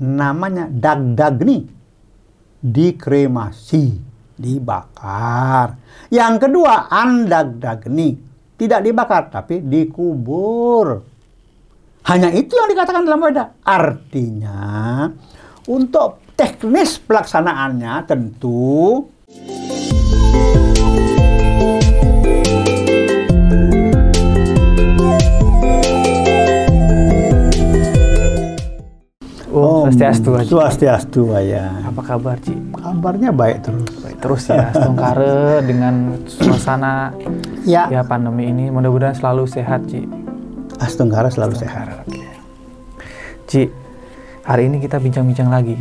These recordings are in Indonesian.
namanya dagdagni dikremasi, dibakar. Yang kedua andagdagni tidak dibakar tapi dikubur. Hanya itu yang dikatakan dalam Weda. Artinya untuk teknis pelaksanaannya tentu Oh, swastiastu Haji. Swastiastu ya. Apa kabar, Ci? Kabarnya baik terus. Baik terus ya, Stongkare dengan suasana Ya, ya pandemi ini mudah-mudahan selalu sehat, Ci. Astenggara selalu sehat. Oke. Ci, hari ini kita bincang-bincang lagi.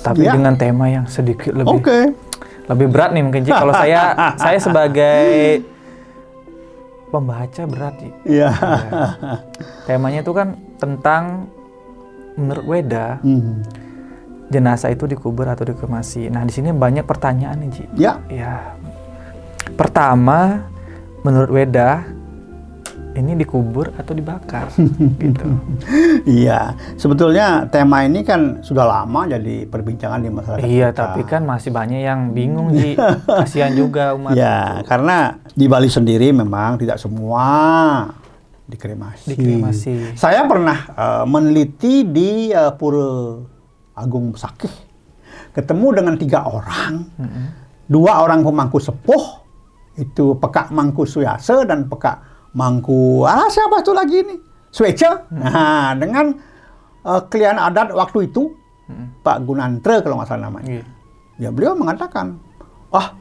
Tapi Ya. dengan tema yang sedikit lebih Oke. lebih berat nih mungkin Ci. Kalau saya saya sebagai pembaca berat, Ci. Iya. Temanya itu kan tentang menurut Weda Hmm. jenazah itu dikubur atau dikremasi. Nah, di sini banyak pertanyaan nih, Ci. Ya, Ya. Pertama, menurut Weda ini dikubur atau dibakar gitu. iya. Sebetulnya tema ini kan sudah lama jadi perbincangan di masyarakat. iya, kita. tapi kan masih banyak yang bingung, Ji. Kasihan juga umat. Ya, karena di Bali sendiri memang tidak semua dikremasi. Dikremasi. Saya pernah eh, meneliti di eh, Pura Agung Sakih. Ketemu dengan tiga orang. Mm-mm. Dua orang pemangku sepuh. Itu Pekak Mangku Suyase dan Pekak Mangku... Ah, siapa itu lagi ini? Swece. Nah, dengan eh, klien adat waktu itu, Mm-mm. Pak Gunantre kalau nggak salah namanya. Iya. Ya beliau mengatakan, ah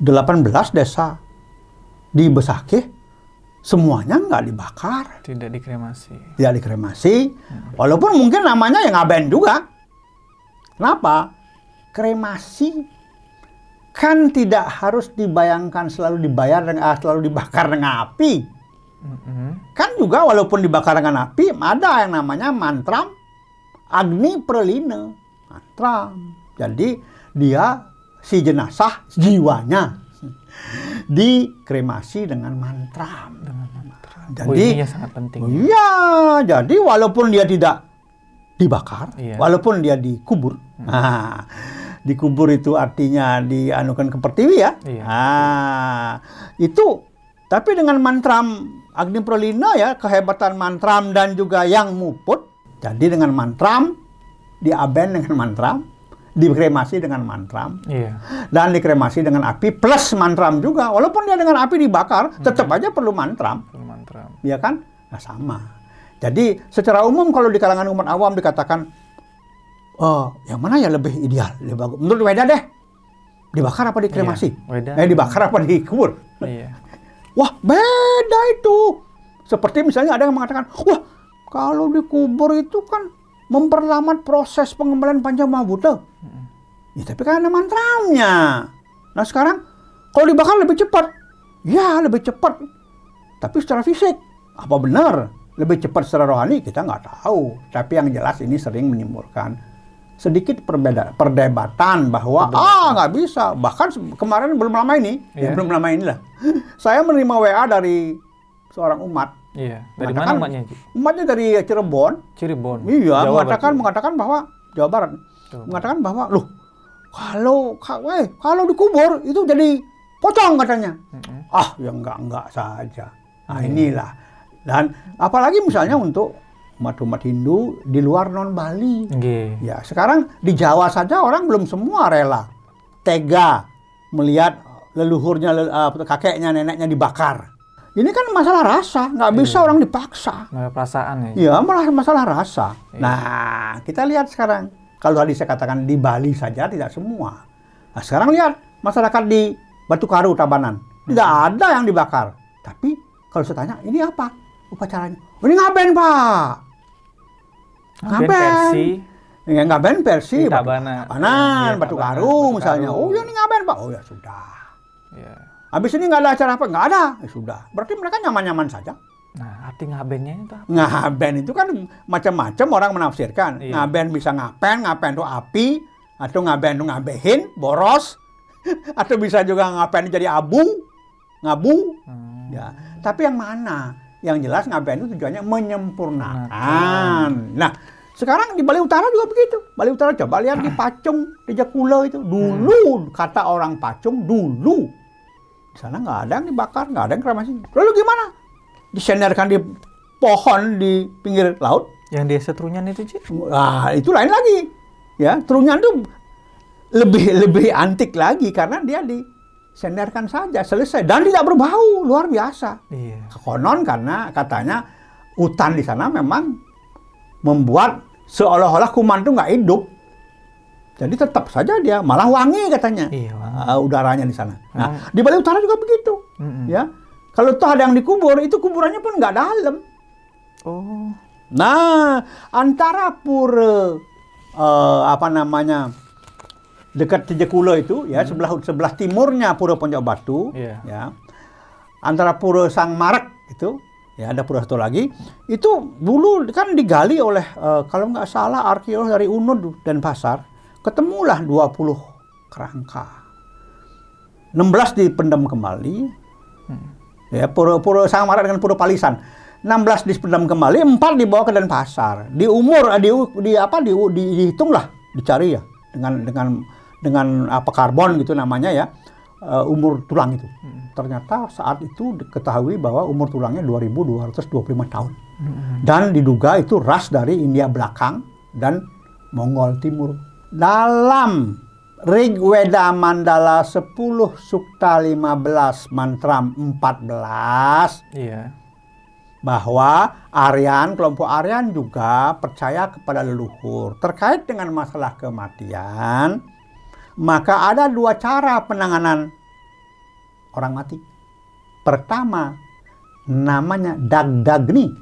18 desa di Besakih semuanya nggak dibakar, Tidak dikremasi. tidak dikremasi, walaupun mungkin namanya yang ngaben juga. Kenapa? Kremasi kan tidak harus dibayangkan selalu dibayar dengan ah, selalu dibakar dengan api. Mm-mm. Kan juga walaupun dibakar dengan api ada yang namanya mantram agni pralina. Mantram. Jadi dia si jenazah jiwanya dikremasi dengan mantram. Dengan mantra. Oh, Jadi ini ya sangat penting. Iya, jadi walaupun dia tidak dibakar, Iya. walaupun dia dikubur, nah, dikubur itu artinya dianukan ke pertiwi ya. Iya. Nah, itu tapi dengan mantram Agni Pralina ya, kehebatan mantram dan juga yang muput. Jadi dengan mantram diaben dengan mantram, dikremasi dengan mantram Iya. dan dikremasi dengan api plus mantram juga. Walaupun dia dengan api dibakar, tetap aja perlu mantram Full mantra. ya kan? Nah, sama. Jadi secara umum kalau di kalangan umat awam dikatakan, oh yang mana ya lebih ideal, lebih bagus. Menurut Weda deh, dibakar apa dikremasi? Iya, Weda. Eh dibakar apa dikubur? Iya. Wah beda itu. Seperti misalnya ada yang mengatakan, wah kalau dikubur itu kan memperlambat proses pengembalian Pancamabuta. Ya, tapi kan ada mantramnya. Nah sekarang kalau dibakar lebih cepat. Ya lebih cepat. Tapi secara fisik apa benar lebih cepat secara rohani kita nggak tahu. Tapi yang jelas ini sering menimbulkan sedikit perbeda perdebatan bahwa ah nggak bisa. Bahkan kemarin belum lama ini, ya Iya. belum lama inilah, saya menerima WA dari seorang umat. Iya. Dari Mengatakan- mana umatnya? Umatnya dari Cirebon, Cirebon. Iya, Jawa mengatakan berarti. mengatakan bahwa Jawa Barat Jawa mengatakan bahwa loh kalau ka- weh, kalau dikubur itu jadi pocong katanya. Mm-mm. Ah, ya enggak enggak saja. Nah, Iya. inilah. Dan apalagi misalnya untuk umat-umat Hindu di luar non Bali. Nggih. Ya, sekarang di Jawa saja orang belum semua rela tega melihat leluhurnya lel- kakeknya neneknya dibakar. Ini kan masalah rasa, nggak bisa Iya. orang dipaksa. Perasaan ya. Iya, malah masalah rasa. Iya. Nah, kita lihat sekarang. Kalau tadi saya katakan di Bali saja tidak semua. Nah, sekarang lihat masyarakat di Batu Karu, Tabanan. Tidak Hmm. ada yang dibakar. Tapi kalau saya tanya, ini apa upacaranya? Oh, ini ngaben, Pak. Ngaben Ya, ngaben versi Tabanan. Tabanan, Iya, Batu Karu Batu misalnya. Karu. Oh, ya ini ngaben, Pak. Oh, ya sudah. Iya. Habis ini nggak ada acara apa? Nggak ada. Ya sudah. Berarti mereka nyaman-nyaman saja. Nah, arti ngabennya itu apa? Ngaben itu kan macam-macam orang menafsirkan. Iya. Ngaben bisa ngapen, ngapen itu api, atau ngaben itu ngabehin, boros, atau bisa juga ngapen jadi abu, ngabu. Hmm. Ya. Tapi yang mana? Yang jelas ngaben itu tujuannya menyempurnakan. Nah, Sekarang di Bali Utara juga begitu. Bali Utara coba lihat di Pacung, di Jakula itu. Dulu kata orang Pacung dulu di sana nggak ada yang dibakar, nggak ada yang kremasi. Lalu gimana? Disenderkan di pohon di pinggir laut. Yang desa Trunyan itu, Ci? Nah, itu lain lagi. Ya, Trunyan itu lebih lebih antik lagi karena dia disenderkan saja selesai dan tidak berbau luar biasa. Iya. Konon karena katanya hutan di sana memang membuat seolah-olah kuman itu nggak hidup. Jadi tetap saja dia malah wangi katanya Iya, wangi. uh, udaranya di sana. Nah Hmm. di Bali Utara juga begitu, Mm-mm. ya. Kalau toh ada yang dikubur itu kuburannya pun nggak dalam. Oh. Nah antara pura eh, apa namanya dekat Tejekula itu ya sebelah sebelah timurnya Pura Ponjok Batu, Iya. ya antara Pura Sang Marak itu ya ada pura satu lagi itu dulu kan digali oleh eh, kalau nggak salah arkeolog dari Unud dan Pasar ketemulah 20 kerangka. 16 dipendam kembali. Ya pura pura Marak dengan pura Palisan. 16 dipendam kembali 4 dibawa ke Denpasar. Di umur di, di apa di, di dihitung lah dicari ya dengan dengan dengan apa karbon gitu namanya ya eh, umur tulang itu. Ternyata saat itu diketahui bahwa umur tulangnya 2225 tahun. Dan diduga itu ras dari India belakang dan Mongol timur dalam Rig Weda Mandala 10 Sukta 15 Mantram 14 Iya. bahwa Aryan, kelompok Aryan juga percaya kepada leluhur. Terkait dengan masalah kematian, maka ada dua cara penanganan orang mati. Pertama, namanya dagdagni,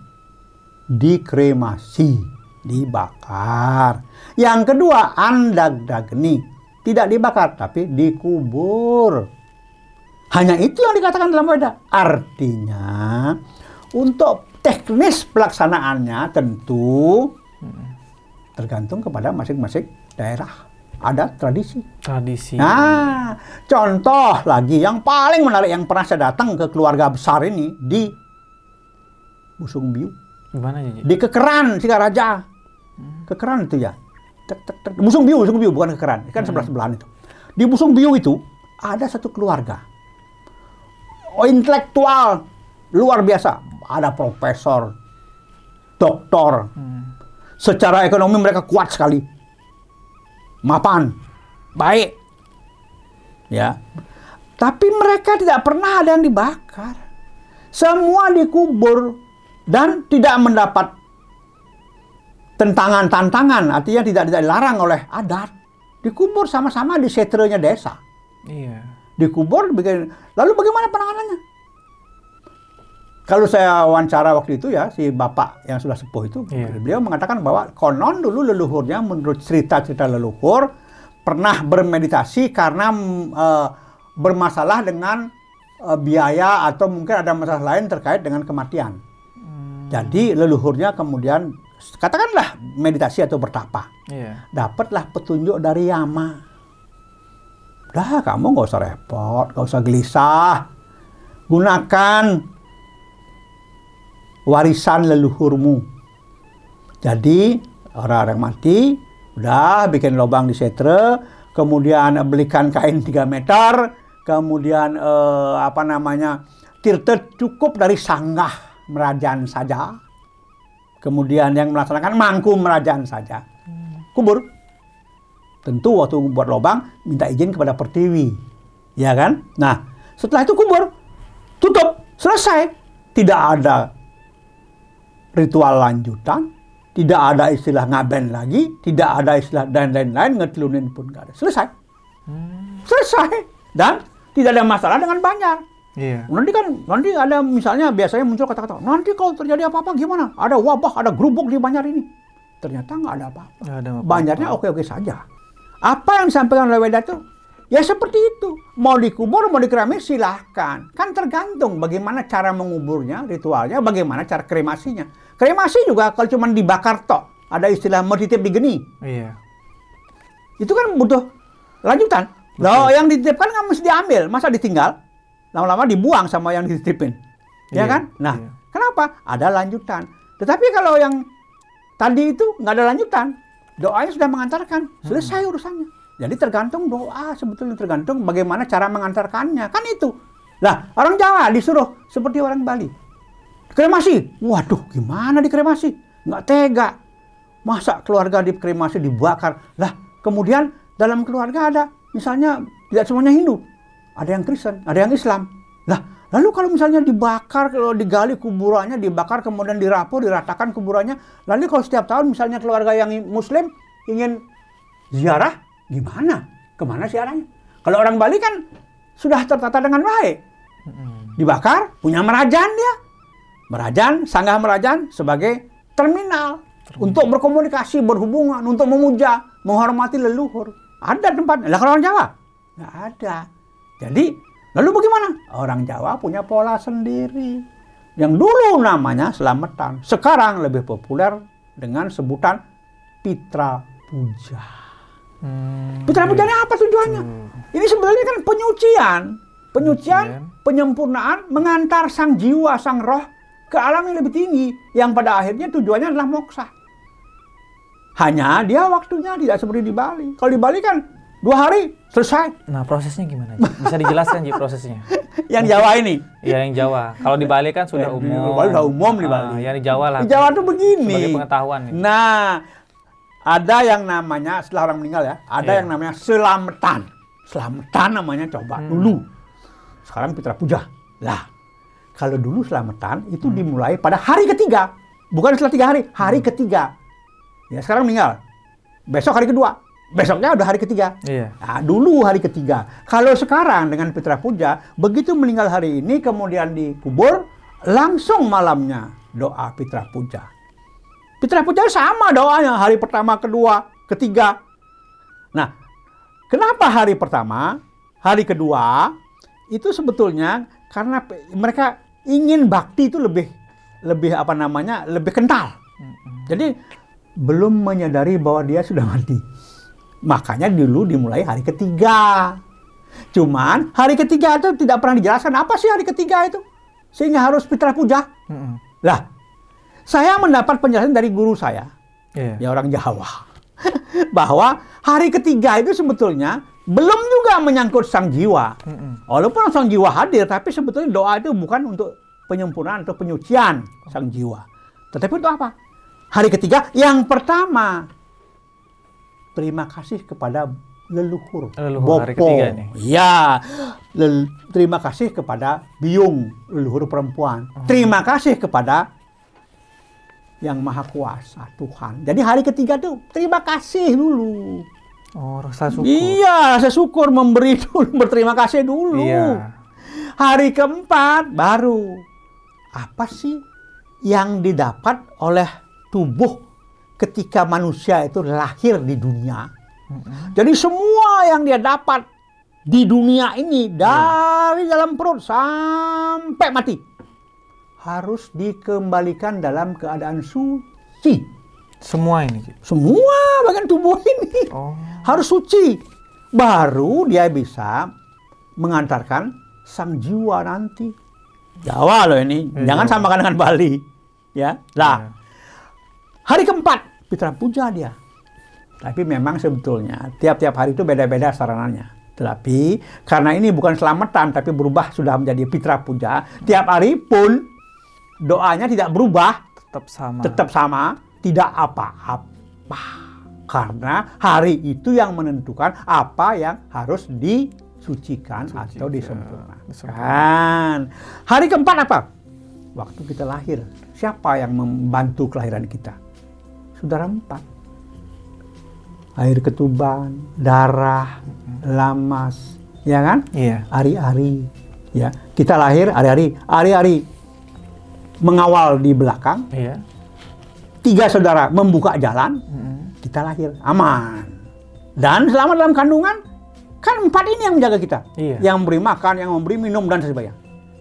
dikremasi, dibakar. Yang kedua, andagdagni, tidak dibakar tapi dikubur. Hanya itu yang dikatakan dalam Weda. Artinya, untuk teknis pelaksanaannya tentu tergantung kepada masing-masing daerah. Ada tradisi. Tradisi. Nah, contoh lagi yang paling menarik yang pernah saya datang ke keluarga besar ini di Busung Biu, Gimana, Ci? di Kekeran Singaraja. Kekeran itu ya. Tek, tek, tek. Busung Biu, Busung Biu bukan Kekeran, kan sebelah sebelahan itu. Di Busung Biu itu ada satu keluarga. Oh, intelektual luar biasa. Ada profesor, doktor, Hmm. secara ekonomi mereka kuat sekali. Mapan, baik. Ya. Tapi mereka tidak pernah ada yang dibakar. Semua dikubur dan tidak mendapat tentangan-tantangan, artinya tidak tidak dilarang oleh adat. Dikubur sama-sama di setrenya desa. Iya. Dikubur bikin lalu bagaimana penanganannya? Kalau saya wawancara waktu itu ya si bapak yang sudah sepuh itu, Iya. beliau mengatakan bahwa konon dulu leluhurnya menurut cerita-cerita leluhur pernah bermeditasi karena eh, bermasalah dengan eh, biaya atau mungkin ada masalah lain terkait dengan kematian. Jadi leluhurnya kemudian katakanlah meditasi atau bertapa, Iya. dapatlah petunjuk dari Yama. Dah kamu nggak usah repot, nggak usah gelisah, gunakan warisan leluhurmu. Jadi orang-orang mati, udah bikin lubang di setre, kemudian belikan kain 3 meter, kemudian eh, apa namanya tirta cukup dari sanggah merajan saja. Kemudian yang melaksanakan mangku merajan saja. Kubur. Tentu waktu buat lubang minta izin kepada pertiwi. Ya kan? Nah, setelah itu kubur. Tutup. Selesai. Tidak ada ritual lanjutan, tidak ada istilah ngaben lagi, tidak ada istilah dan lain-lain, ngetelunin pun nggak ada. Selesai. Hmm. Selesai. Dan tidak ada masalah dengan banjar. Iya. Nanti kan, nanti ada misalnya biasanya muncul kata-kata, nanti kalau terjadi apa-apa gimana? Ada wabah, ada gerubuk di banjar ini. Ternyata nggak ada apa-apa. Banjarnya oke-oke saja. Apa yang disampaikan oleh Weda itu? Ya seperti itu. Mau dikubur, mau dikeramik silahkan. Kan tergantung bagaimana cara menguburnya, ritualnya, bagaimana cara kremasinya. Kremasi juga kalau cuma dibakar tok. Ada istilah mau dititip di geni. Iya. Itu kan butuh lanjutan. Loh, yang dititipkan nggak mesti diambil. Masa ditinggal? Lama-lama dibuang sama yang dititipin. Ya Iya, kan? Nah, iya. kenapa? Ada lanjutan. Tetapi kalau yang tadi itu nggak ada lanjutan. Doanya sudah mengantarkan, selesai urusannya. Jadi tergantung doa sebetulnya tergantung bagaimana cara mengantarkannya. Kan itu. Lah, orang Jawa disuruh seperti orang Bali. Kremasi. Waduh, gimana dikremasi? Nggak tega. Masa keluarga dikremasi dibakar? Lah, kemudian dalam keluarga ada misalnya tidak semuanya Hindu. Ada yang Kristen, ada yang Islam. Lah, lalu kalau misalnya dibakar, kalau digali kuburannya, dibakar, kemudian dirapu, diratakan kuburannya. Lalu kalau setiap tahun misalnya keluarga yang Muslim ingin ziarah, gimana? Ke mana ziarahnya? Kalau orang Bali kan sudah tertata dengan baik. Dibakar, punya merajan dia. Merajan, sanggah merajan sebagai terminal. Untuk berkomunikasi, berhubungan, untuk memuja, menghormati leluhur. Ada tempat. Lah kalau orang Jawa? Nggak ada. Jadi, lalu bagaimana? Orang Jawa punya pola sendiri. Yang dulu namanya selamatan. Sekarang lebih populer dengan sebutan Pitra Puja. Hmm, Pitra Puja ini apa tujuannya? Ini sebenarnya kan penyucian. Penyucian, Penyucian. penyempurnaan, mengantar sang jiwa, sang roh ke alam yang lebih tinggi. Yang pada akhirnya tujuannya adalah moksa. Hanya dia waktunya tidak seperti di Bali. Kalau di Bali kan dua hari selesai. Nah, prosesnya gimana, Ji? Bisa dijelaskan, Ji, prosesnya? Yang Jawa ini. Iya, yang Jawa. Kalau di Bali kan sudah Eh, di umum. Bali sudah umum di Ah, Bali. yang di Jawa lah. Di Jawa tuh begini. Sebagai pengetahuan nih. Nah, ada yang namanya setelah orang meninggal ya, ada Iya. yang namanya selamatan. Selamatan namanya coba Hmm. dulu. Sekarang Pitra Puja. Lah, kalau dulu selamatan itu Hmm. dimulai pada hari ketiga, bukan setelah tiga hari, hari ketiga. Ya sekarang meninggal. Besok hari kedua. Besoknya udah hari ketiga. Iya. Nah, dulu hari ketiga. Kalau sekarang dengan Pitra Puja, begitu meninggal hari ini kemudian dikubur, langsung malamnya doa Pitra Puja. Pitra Puja sama doanya hari pertama, kedua, ketiga. Nah, kenapa hari pertama, hari kedua itu sebetulnya karena mereka ingin bakti itu lebih lebih apa namanya lebih kental. Jadi belum menyadari bahwa dia sudah mati. Makanya dulu dimulai hari ketiga. Cuman hari ketiga itu tidak pernah dijelaskan apa sih hari ketiga itu. Sehingga harus Pitra Puja. Mm-mm. Lah, saya mendapat penjelasan dari guru saya, Iya. ya orang Jawa, bahwa hari ketiga itu sebetulnya belum juga menyangkut sang jiwa. Mm-mm. Walaupun sang jiwa hadir, tapi sebetulnya doa itu bukan untuk penyempurnaan atau penyucian sang jiwa. Tetapi untuk apa? Hari ketiga, yang pertama, terima kasih kepada leluhur. Leluhur Bopo. ketiga nih. Ya, lel- terima kasih kepada biung, leluhur perempuan. Oh. Terima kasih kepada yang maha kuasa, Tuhan. Jadi hari ketiga tuh terima kasih dulu. Oh, rasa syukur. Iya, rasa syukur memberi dulu, berterima kasih dulu. Iya. Hari keempat baru apa sih yang didapat oleh tubuh ketika manusia itu lahir di dunia? Jadi semua yang dia dapat di dunia ini dari dalam perut sampai mati harus dikembalikan dalam keadaan suci. Semua ini. Semua bagian tubuh ini Oh. harus suci. Baru dia bisa mengantarkan sang jiwa nanti. Jawa loh ini, Iya, jangan samakan dengan Bali. Ya, lah Iya. hari keempat Pitra Puja dia. Tapi memang sebetulnya tiap-tiap hari itu beda-beda sarananya. Tetapi karena ini bukan selamatan tapi berubah sudah menjadi Pitra Puja, tiap hari pun doanya tidak berubah, Tetap sama. tetap sama, tidak apa-apa. Karena hari itu yang menentukan apa yang harus disucikan atau Sucikan, disempurnakan. Hari keempat apa? Waktu kita lahir. Siapa yang membantu kelahiran kita? Saudara empat. Air ketuban, darah, lamas, ya kan? Iya. Ari-ari, ya. Kita lahir ari-ari, ari-ari mengawal di belakang, Iya. tiga saudara membuka jalan, Mm-mm. kita lahir aman. Dan selama dalam kandungan, kan empat ini yang menjaga kita. Iya. Yang memberi makan, yang memberi minum, dan sebagainya.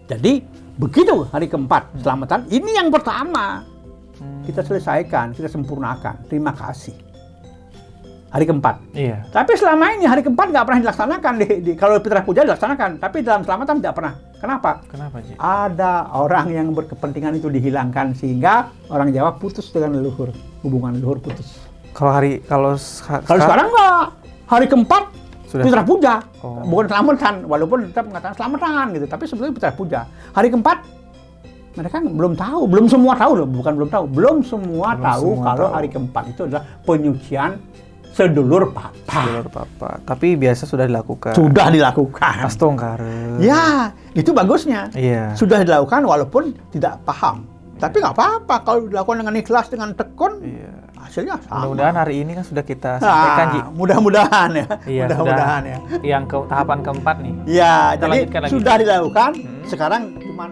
Jadi, begitu hari keempat, selamatan. Ini yang pertama. Kita selesaikan, kita sempurnakan. Terima kasih. Hari keempat. Iya. Tapi selama ini hari keempat nggak pernah dilaksanakan. Di, di- kalau Pitra Puja dilaksanakan. Tapi dalam selamatan tidak pernah. Kenapa? Kenapa, Ji? Ada orang yang berkepentingan itu dihilangkan. Sehingga orang Jawa putus dengan leluhur. hubungan leluhur putus. Kalau hari kalau Kalau sekarang enggak. Hari keempat Sudah. Putra puja. Oh. Bukan selamatan, walaupun tetap mengatakan selamatan gitu, tapi sebetulnya putra puja. Hari keempat mereka belum tahu, belum semua tahu loh, bukan belum tahu, belum semua Belum tahu semua kalau tahu. hari keempat itu adalah penyucian sedulur papa. Sedulur papa. Tapi biasa sudah dilakukan. Sudah dilakukan. Astongkare. Ya, itu bagusnya. Iya. Sudah dilakukan walaupun tidak paham. Tapi nggak apa-apa kalau dilakukan dengan ikhlas, dengan tekun, Iya. hasilnya sama. Mudah-mudahan hari ini kan sudah kita sampaikan Ji. Ah, mudah-mudahan ya. Iya, mudah-mudahan ya. Yang ke tahapan keempat nih. Ya, Kita jadi lagi. sudah dilakukan. Hmm. Sekarang cuman